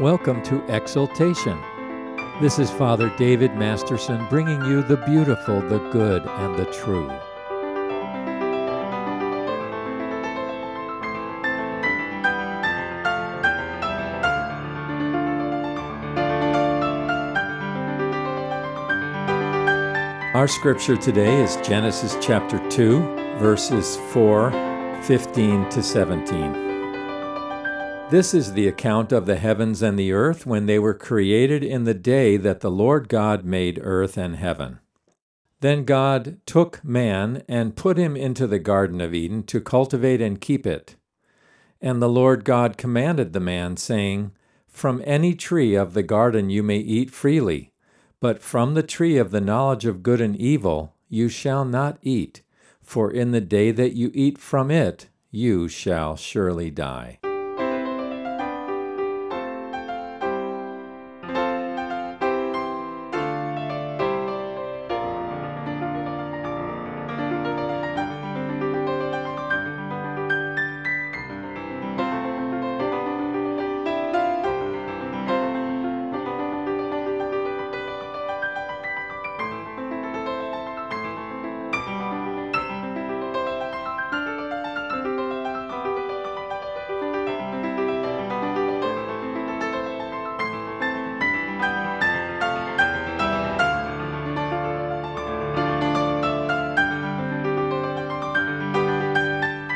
Welcome to Exaltation. This is Father David Masterson bringing you the beautiful, the good, and the true. Our scripture today is Genesis chapter 2, verses 4, 15 to 17. This is the account of the heavens and the earth when they were created in the day that the Lord God made earth and heaven. Then God took man and put him into the Garden of Eden to cultivate and keep it. And the Lord God commanded the man, saying, From any tree of the garden you may eat freely, but from the tree of the knowledge of good and evil you shall not eat, for in the day that you eat from it you shall surely die.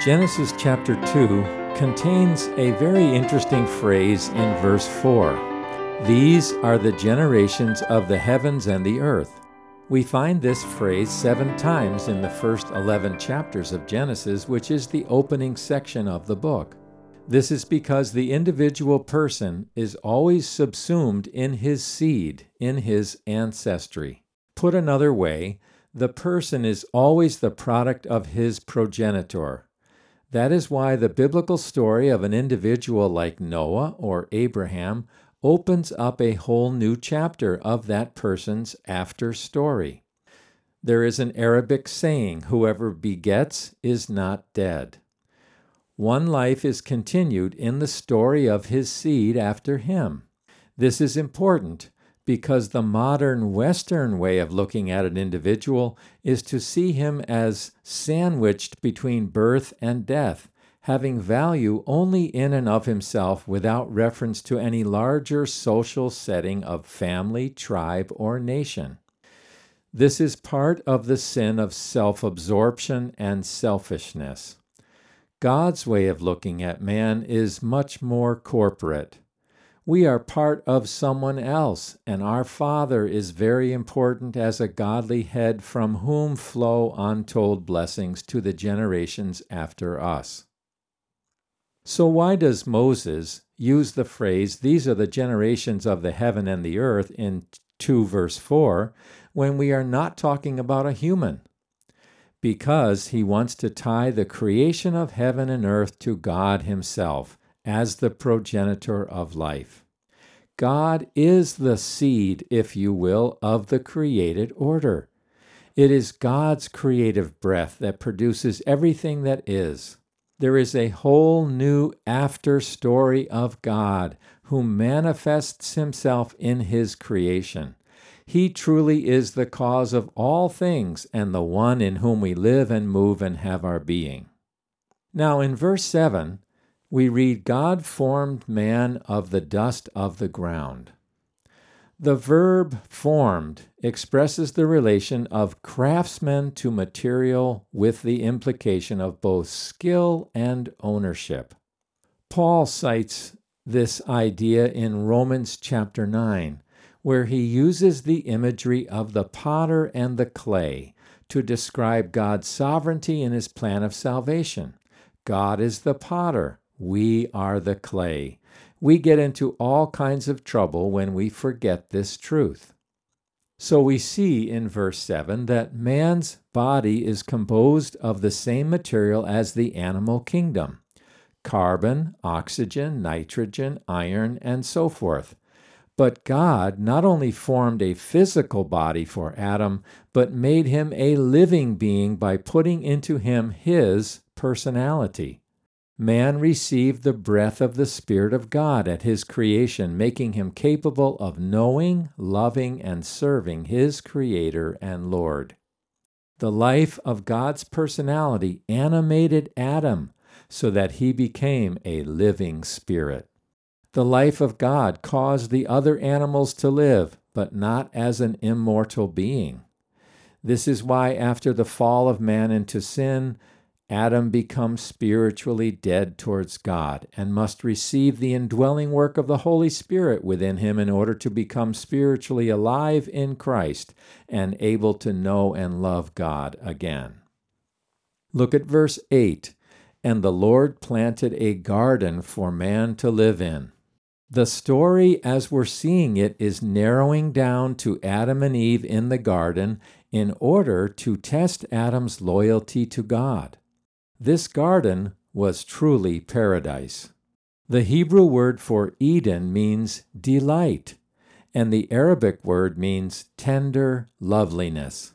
Genesis chapter 2 contains a very interesting phrase in verse 4. These are the generations of the heavens and the earth. We find this phrase seven times in the first 11 chapters of Genesis, which is the opening section of the book. This is because the individual person is always subsumed in his seed, in his ancestry. Put another way, the person is always the product of his progenitor, that is why the biblical story of an individual like Noah or Abraham opens up a whole new chapter of that person's after story. There is an Arabic saying, whoever begets is not dead. One life is continued in the story of his seed after him. This is important because the modern Western way of looking at an individual is to see him as sandwiched between birth and death, having value only in and of himself without reference to any larger social setting of family, tribe, or nation. This is part of the sin of self absorption and selfishness. God's way of looking at man is much more corporate. We are part of someone else, and our Father is very important as a godly head from whom flow untold blessings to the generations after us. So, why does Moses use the phrase, These are the generations of the heaven and the earth, in 2 verse 4, when we are not talking about a human? Because he wants to tie the creation of heaven and earth to God Himself as the progenitor of life. God is the seed, if you will, of the created order. It is God's creative breath that produces everything that is. There is a whole new after story of God who manifests himself in his creation. He truly is the cause of all things and the one in whom we live and move and have our being. Now, in verse 7, we read, God formed man of the dust of the ground. The verb formed expresses the relation of craftsman to material with the implication of both skill and ownership. Paul cites this idea in Romans chapter 9, where he uses the imagery of the potter and the clay to describe God's sovereignty in his plan of salvation. God is the potter, we are the clay. We get into all kinds of trouble when we forget this truth. So we see in verse 7 that man's body is composed of the same material as the animal kingdom carbon, oxygen, nitrogen, iron, and so forth. But God not only formed a physical body for Adam, but made him a living being by putting into him his personality. Man received the breath of the Spirit of God at his creation, making him capable of knowing, loving, and serving his Creator and Lord. The life of God's personality animated Adam so that he became a living spirit. The life of God caused the other animals to live, but not as an immortal being. This is why, after the fall of man into sin, Adam becomes spiritually dead towards God and must receive the indwelling work of the Holy Spirit within him in order to become spiritually alive in Christ and able to know and love God again. Look at verse 8. And the Lord planted a garden for man to live in. The story, as we're seeing it, is narrowing down to Adam and Eve in the garden in order to test Adam's loyalty to God. This garden was truly paradise. The Hebrew word for Eden means delight, and the Arabic word means tender loveliness.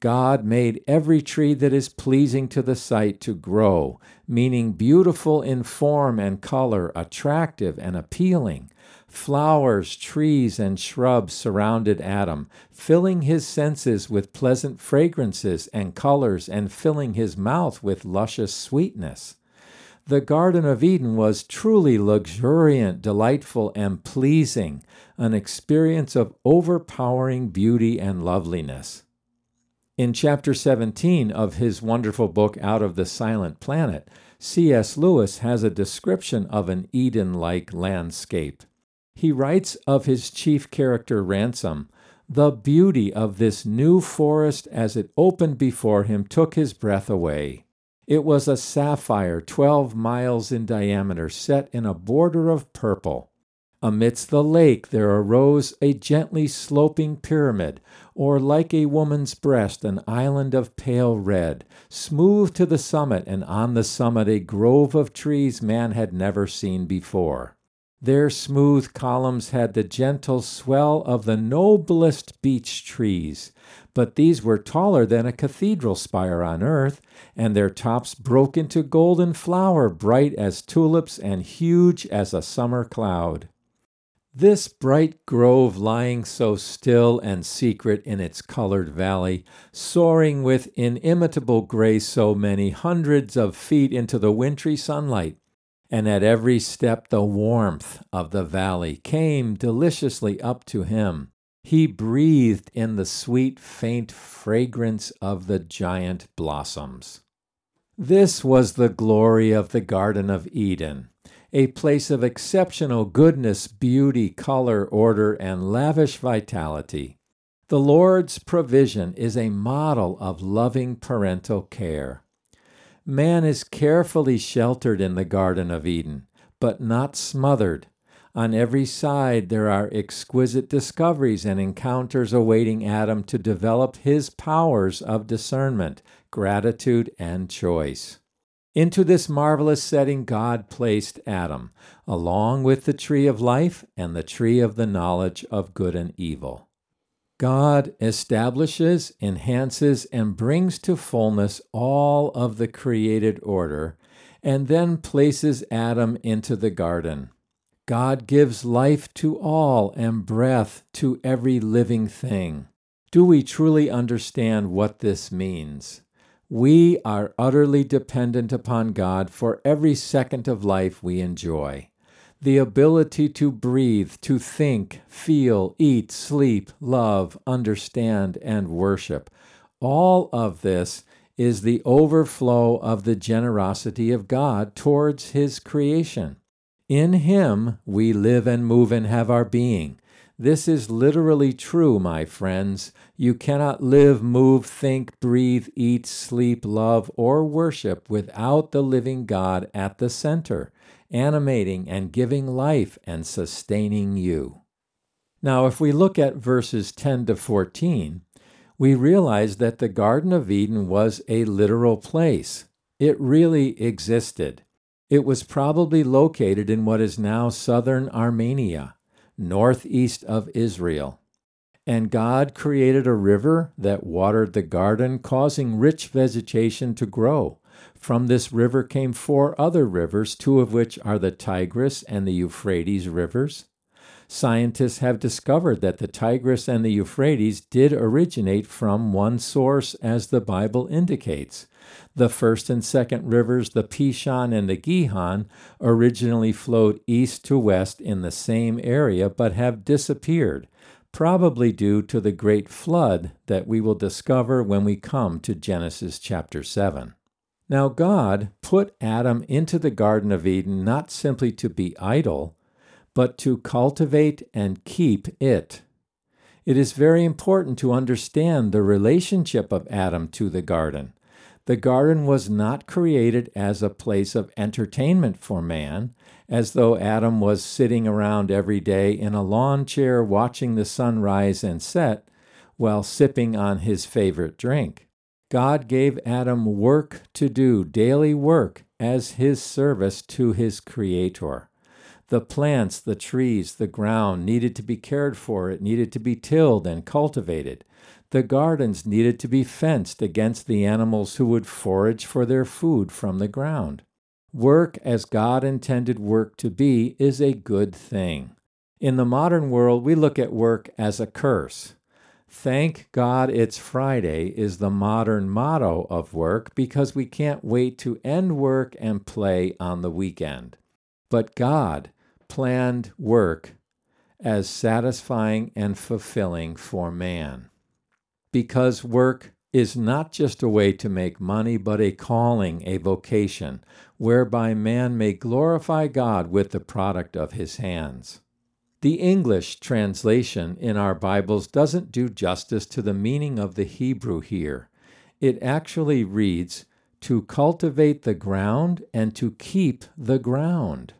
God made every tree that is pleasing to the sight to grow, meaning beautiful in form and color, attractive and appealing, Flowers, trees, and shrubs surrounded Adam, filling his senses with pleasant fragrances and colors and filling his mouth with luscious sweetness. The Garden of Eden was truly luxuriant, delightful, and pleasing, an experience of overpowering beauty and loveliness. In chapter 17 of his wonderful book Out of the Silent Planet, C.S. Lewis has a description of an Eden like landscape. He writes of his chief character, Ransom, the beauty of this new forest as it opened before him took his breath away. It was a sapphire twelve miles in diameter, set in a border of purple. Amidst the lake there arose a gently sloping pyramid, or like a woman's breast, an island of pale red, smooth to the summit, and on the summit a grove of trees man had never seen before. Their smooth columns had the gentle swell of the noblest beech trees, but these were taller than a cathedral spire on earth, and their tops broke into golden flower, bright as tulips and huge as a summer cloud. This bright grove lying so still and secret in its colored valley, soaring with inimitable grace so many hundreds of feet into the wintry sunlight, and at every step the warmth of the valley came deliciously up to him. He breathed in the sweet, faint fragrance of the giant blossoms. This was the glory of the Garden of Eden, a place of exceptional goodness, beauty, color, order, and lavish vitality. The Lord's provision is a model of loving parental care. Man is carefully sheltered in the Garden of Eden, but not smothered. On every side, there are exquisite discoveries and encounters awaiting Adam to develop his powers of discernment, gratitude, and choice. Into this marvelous setting, God placed Adam, along with the tree of life and the tree of the knowledge of good and evil. God establishes, enhances, and brings to fullness all of the created order, and then places Adam into the garden. God gives life to all and breath to every living thing. Do we truly understand what this means? We are utterly dependent upon God for every second of life we enjoy the ability to breathe, to think, feel, eat, sleep, love, understand, and worship. All of this is the overflow of the generosity of God towards His creation. In Him we live and move and have our being. This is literally true, my friends. You cannot live, move, think, breathe, eat, sleep, love, or worship without the living God at the center animating and giving life and sustaining you. Now, if we look at verses 10 to 14, we realize that the Garden of Eden was a literal place. It really existed. It was probably located in what is now southern Armenia, northeast of Israel. And God created a river that watered the garden, causing rich vegetation to grow From this river came four other rivers, two of which are the Tigris and the Euphrates rivers. Scientists have discovered that the Tigris and the Euphrates did originate from one source, as the Bible indicates. The first and second rivers, the Pishon and the Gihon, originally flowed east to west in the same area but have disappeared, probably due to the great flood that we will discover when we come to Genesis chapter 7. Now, God put Adam into the Garden of Eden not simply to be idle, but to cultivate and keep it. It is very important to understand the relationship of Adam to the garden. The garden was not created as a place of entertainment for man, as though Adam was sitting around every day in a lawn chair watching the sun rise and set while sipping on his favorite drink. God gave Adam work to do, daily work, as his service to his Creator. The plants, the trees, the ground needed to be cared for, it needed to be tilled and cultivated. The gardens needed to be fenced against the animals who would forage for their food from the ground. Work as God intended work to be is a good thing. In the modern world, we look at work as a curse. Thank God it's Friday is the modern motto of work because we can't wait to end work and play on the weekend. But God planned work as satisfying and fulfilling for man because work is not just a way to make money, but a calling, a vocation, whereby man may glorify God with the product of his hands. The English translation in our Bibles doesn't do justice to the meaning of the Hebrew here. It actually reads, to cultivate the ground and to keep the ground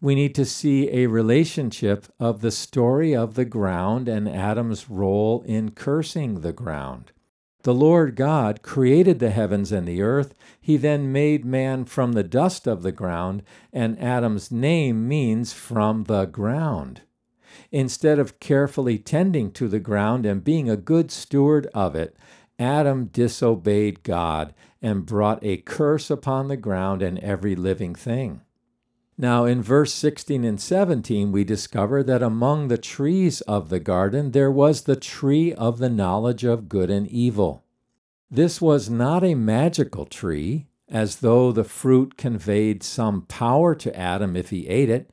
we need to see a relationship of the story of the ground and Adam's role in cursing the ground. The Lord God created the heavens and the earth. He then made man from the dust of the ground, and Adam's name means from the ground. Instead of carefully tending to the ground and being a good steward of it, Adam disobeyed God and brought a curse upon the ground and every living thing. Now, in verse 16 and 17, we discover that among the trees of the garden there was the tree of the knowledge of good and evil. This was not a magical tree, as though the fruit conveyed some power to Adam if he ate it.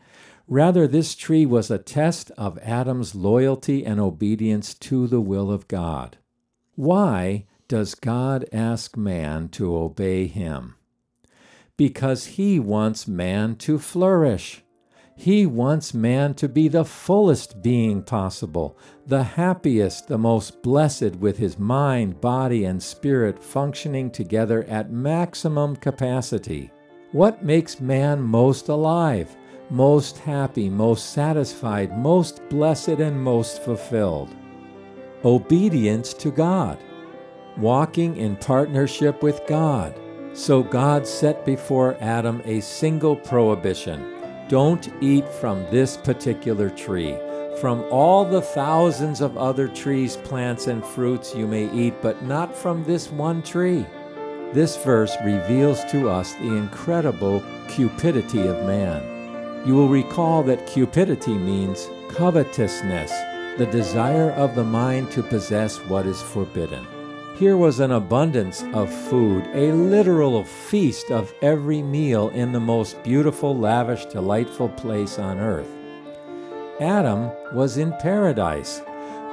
Rather, this tree was a test of Adam's loyalty and obedience to the will of God. Why does God ask man to obey him? Because he wants man to flourish. He wants man to be the fullest being possible, the happiest, the most blessed, with his mind, body, and spirit functioning together at maximum capacity. What makes man most alive, most happy, most satisfied, most blessed, and most fulfilled? Obedience to God, walking in partnership with God so God set before Adam a single prohibition don't eat from this particular tree. From all the thousands of other trees, plants, and fruits you may eat, but not from this one tree. This verse reveals to us the incredible cupidity of man. You will recall that cupidity means covetousness, the desire of the mind to possess what is forbidden. Here was an abundance of food, a literal feast of every meal in the most beautiful, lavish, delightful place on earth. Adam was in paradise.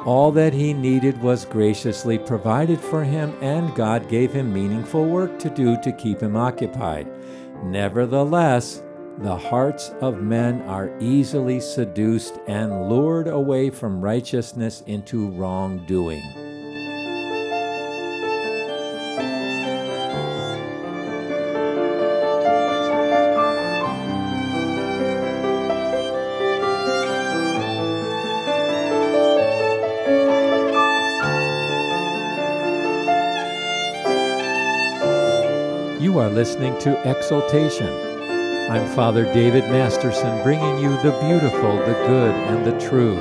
All that he needed was graciously provided for him, and God gave him meaningful work to do to keep him occupied. Nevertheless, the hearts of men are easily seduced and lured away from righteousness into wrongdoing. You are listening to Exaltation. I'm Father David Masterson bringing you the beautiful, the good, and the true.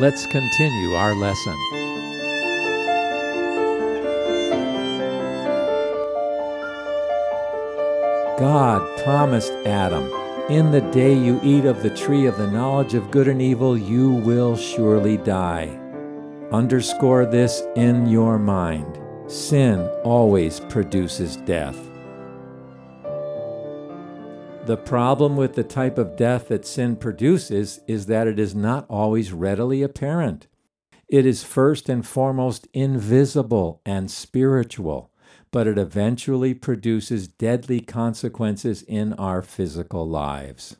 Let's continue our lesson. God promised Adam, In the day you eat of the tree of the knowledge of good and evil, you will surely die. Underscore this in your mind. Sin always produces death. The problem with the type of death that sin produces is that it is not always readily apparent. It is first and foremost invisible and spiritual, but it eventually produces deadly consequences in our physical lives.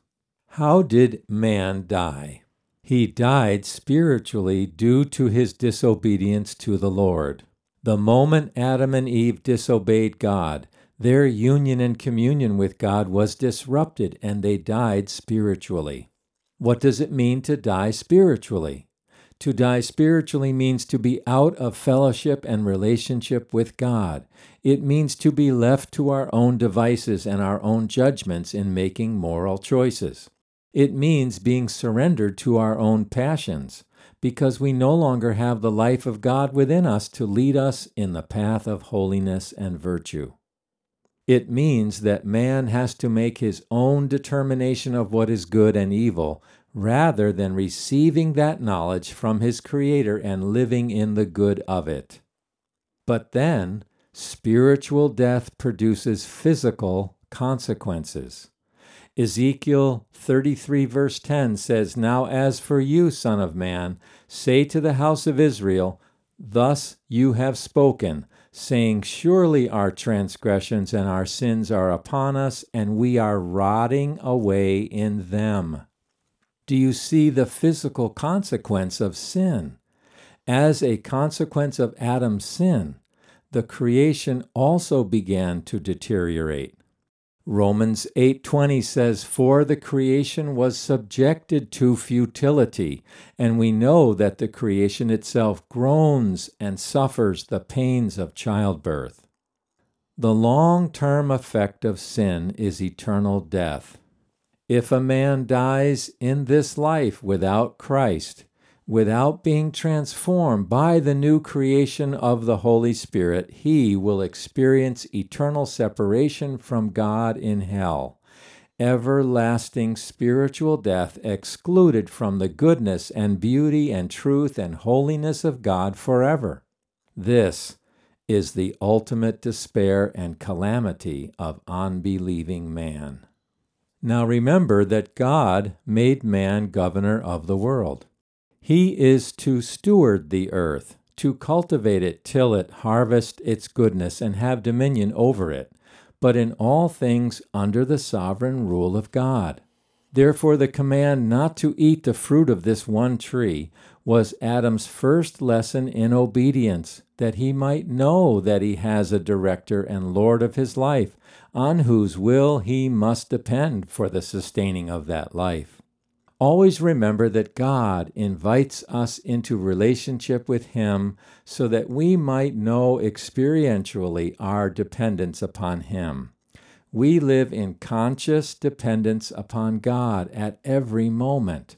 How did man die? He died spiritually due to his disobedience to the Lord. The moment Adam and Eve disobeyed God, their union and communion with God was disrupted and they died spiritually. What does it mean to die spiritually? To die spiritually means to be out of fellowship and relationship with God. It means to be left to our own devices and our own judgments in making moral choices. It means being surrendered to our own passions because we no longer have the life of God within us to lead us in the path of holiness and virtue. It means that man has to make his own determination of what is good and evil, rather than receiving that knowledge from his Creator and living in the good of it. But then, spiritual death produces physical consequences. Ezekiel 33, verse 10 says, Now as for you, Son of Man, say to the house of Israel, Thus you have spoken saying, Surely our transgressions and our sins are upon us, and we are rotting away in them. Do you see the physical consequence of sin? As a consequence of Adam's sin, the creation also began to deteriorate. Romans 8:20 says for the creation was subjected to futility and we know that the creation itself groans and suffers the pains of childbirth. The long-term effect of sin is eternal death. If a man dies in this life without Christ, without being transformed by the new creation of the Holy Spirit, he will experience eternal separation from God in hell, everlasting spiritual death, excluded from the goodness and beauty and truth and holiness of God forever. This is the ultimate despair and calamity of unbelieving man. Now remember that God made man governor of the world. He is to steward the earth, to cultivate it, till it, harvest its goodness, and have dominion over it, but in all things under the sovereign rule of God. Therefore, the command not to eat the fruit of this one tree was Adam's first lesson in obedience, that he might know that he has a director and Lord of his life, on whose will he must depend for the sustaining of that life. Always remember that God invites us into relationship with Him so that we might know experientially our dependence upon Him. We live in conscious dependence upon God at every moment.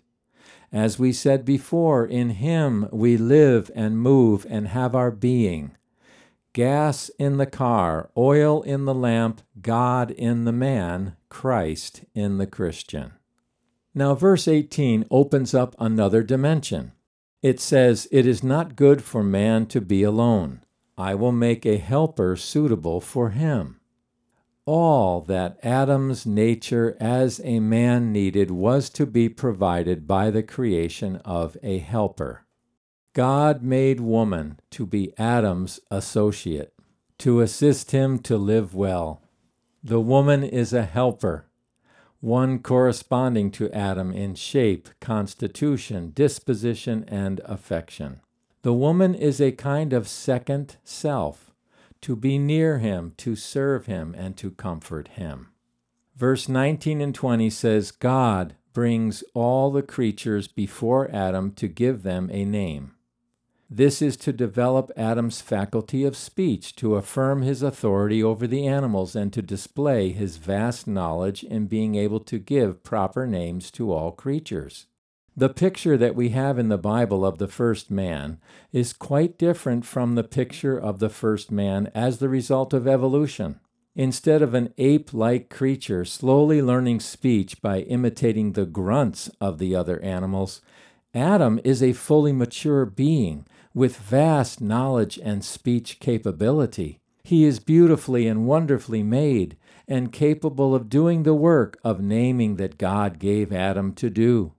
As we said before, in Him we live and move and have our being. Gas in the car, oil in the lamp, God in the man, Christ in the Christian. Now, verse 18 opens up another dimension. It says, It is not good for man to be alone. I will make a helper suitable for him. All that Adam's nature as a man needed was to be provided by the creation of a helper. God made woman to be Adam's associate, to assist him to live well. The woman is a helper one corresponding to Adam in shape, constitution, disposition, and affection. The woman is a kind of second self, to be near him, to serve him, and to comfort him. Verse 19 and 20 says, God brings all the creatures before Adam to give them a name. This is to develop Adam's faculty of speech, to affirm his authority over the animals, and to display his vast knowledge in being able to give proper names to all creatures. The picture that we have in the Bible of the first man is quite different from the picture of the first man as the result of evolution. Instead of an ape like creature slowly learning speech by imitating the grunts of the other animals, Adam is a fully mature being with vast knowledge and speech capability. He is beautifully and wonderfully made and capable of doing the work of naming that God gave Adam to do.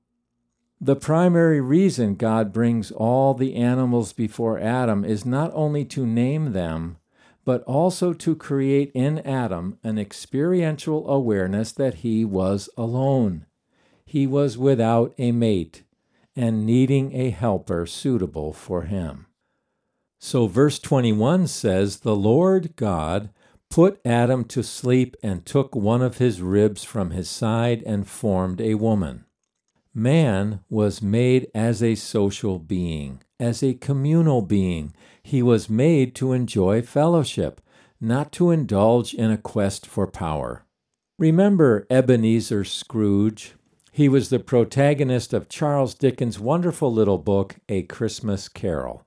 The primary reason God brings all the animals before Adam is not only to name them, but also to create in Adam an experiential awareness that he was alone. He was without a mate and needing a helper suitable for him. So, verse 21 says, The Lord God put Adam to sleep and took one of his ribs from his side and formed a woman. Man was made as a social being, as a communal being. He was made to enjoy fellowship, not to indulge in a quest for power. Remember Ebenezer Scrooge? He was the protagonist of Charles Dickens' wonderful little book, A Christmas Carol.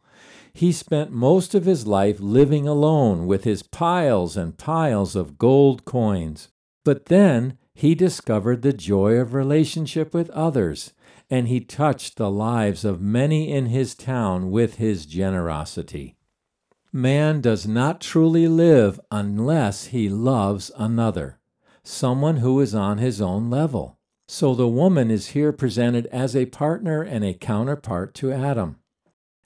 He spent most of his life living alone with his piles and piles of gold coins. But then he discovered the joy of relationship with others, and he touched the lives of many in his town with his generosity. Man does not truly live unless he loves another, someone who is on his own level. So the woman is here presented as a partner and a counterpart to Adam.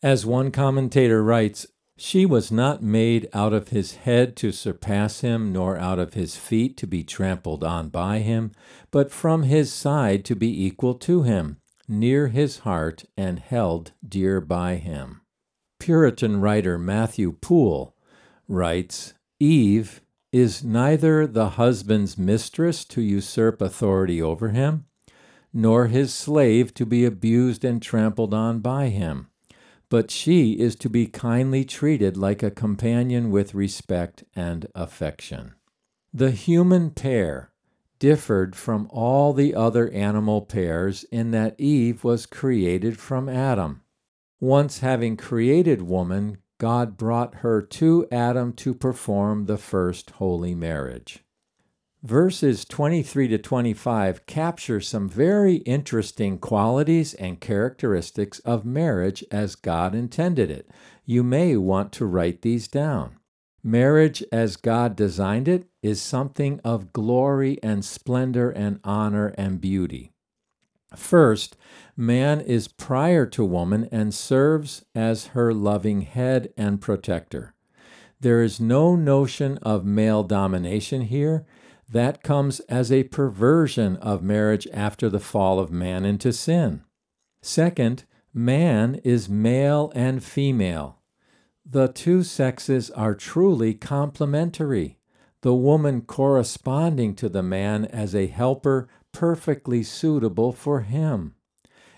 As one commentator writes, she was not made out of his head to surpass him, nor out of his feet to be trampled on by him, but from his side to be equal to him, near his heart, and held dear by him. Puritan writer Matthew Poole writes Eve is neither the husband's mistress to usurp authority over him, nor his slave to be abused and trampled on by him but she is to be kindly treated like a companion with respect and affection. The human pair differed from all the other animal pairs in that Eve was created from Adam. Once having created woman, God brought her to Adam to perform the first holy marriage. Verses 23 to 25 capture some very interesting qualities and characteristics of marriage as God intended it. You may want to write these down. Marriage as God designed it is something of glory and splendor and honor and beauty. First, man is prior to woman and serves as her loving head and protector. There is no notion of male domination here that comes as a perversion of marriage after the fall of man into sin. Second, man is male and female. The two sexes are truly complementary, the woman corresponding to the man as a helper perfectly suitable for him.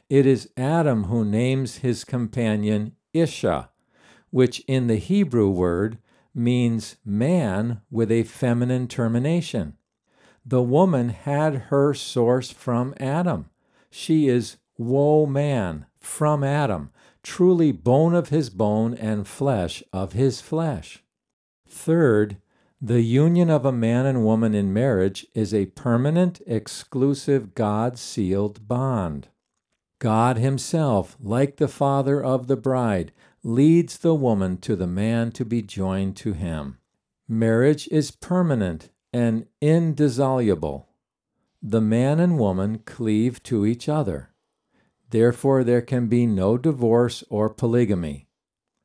It is Adam who names his companion Isha, which in the Hebrew word means man with a feminine termination. The woman had her source from Adam. She is woe man from Adam, truly bone of his bone and flesh of his flesh. Third, the union of a man and woman in marriage is a permanent, exclusive, God sealed bond. God Himself, like the Father of the bride, leads the woman to the man to be joined to him. Marriage is permanent and indissoluble. The man and woman cleave to each other. Therefore, there can be no divorce or polygamy.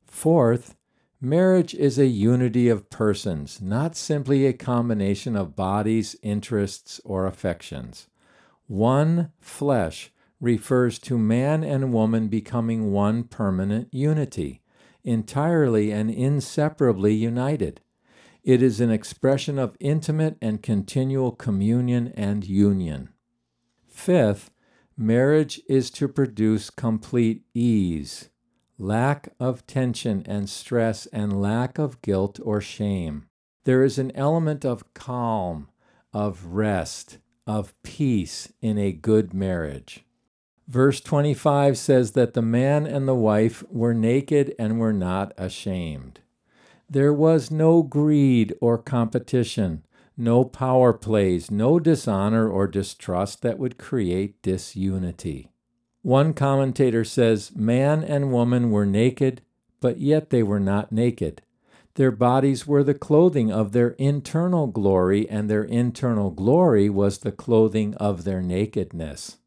Fourth, marriage is a unity of persons, not simply a combination of bodies, interests, or affections. One flesh refers to man and woman becoming one permanent unity, entirely and inseparably united. It is an expression of intimate and continual communion and union. Fifth, marriage is to produce complete ease, lack of tension and stress, and lack of guilt or shame. There is an element of calm, of rest, of peace in a good marriage. Verse 25 says that the man and the wife were naked and were not ashamed. There was no greed or competition, no power plays, no dishonor or distrust that would create disunity. One commentator says man and woman were naked, but yet they were not naked. Their bodies were the clothing of their internal glory, and their internal glory was the clothing of their nakedness.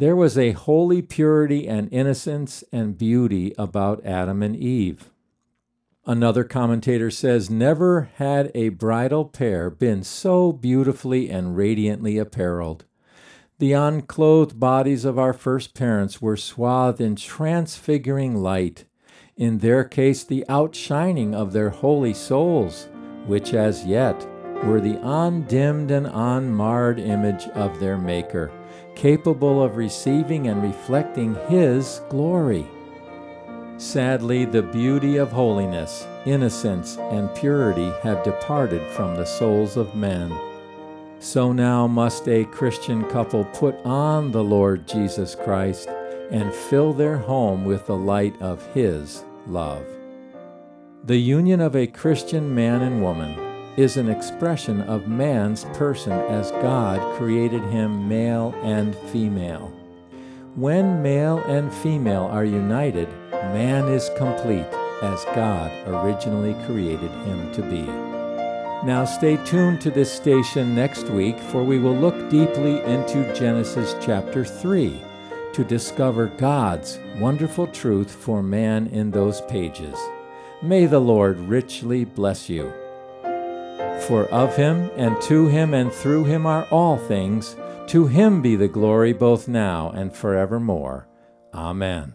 There was a holy purity and innocence and beauty about Adam and Eve. Another commentator says, Never had a bridal pair been so beautifully and radiantly apparelled. The unclothed bodies of our first parents were swathed in transfiguring light, in their case, the outshining of their holy souls, which as yet were the undimmed and unmarred image of their Maker, capable of receiving and reflecting His glory. Sadly, the beauty of holiness, innocence, and purity have departed from the souls of men. So now must a Christian couple put on the Lord Jesus Christ and fill their home with the light of His love. The union of a Christian man and woman is an expression of man's person as God created him male and female. When male and female are united, man is complete as God originally created him to be. Now stay tuned to this station next week, for we will look deeply into Genesis chapter 3 to discover God's wonderful truth for man in those pages. May the Lord richly bless you. For of him, and to him, and through him are all things. To him be the glory both now and forevermore. Amen.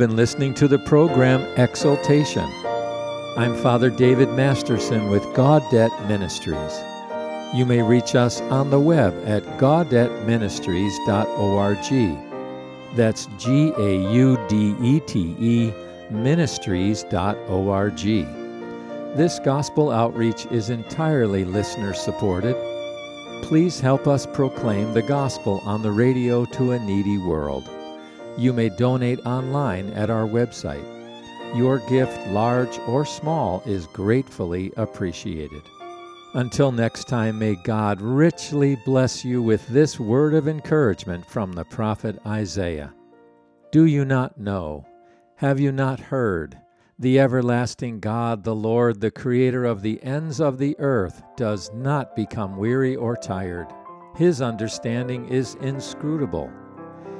Been listening to the program Exaltation. I'm Father David Masterson with Gaudete Ministries. You may reach us on the web at gaudeteministries.org. That's G A U D E T E ministries.org. This gospel outreach is entirely listener supported. Please help us proclaim the gospel on the radio to a needy world. You may donate online at our website. Your gift, large or small, is gratefully appreciated. Until next time, may God richly bless you with this word of encouragement from the prophet Isaiah. Do you not know? Have you not heard? The everlasting God, the Lord, the Creator of the ends of the earth, does not become weary or tired. His understanding is inscrutable.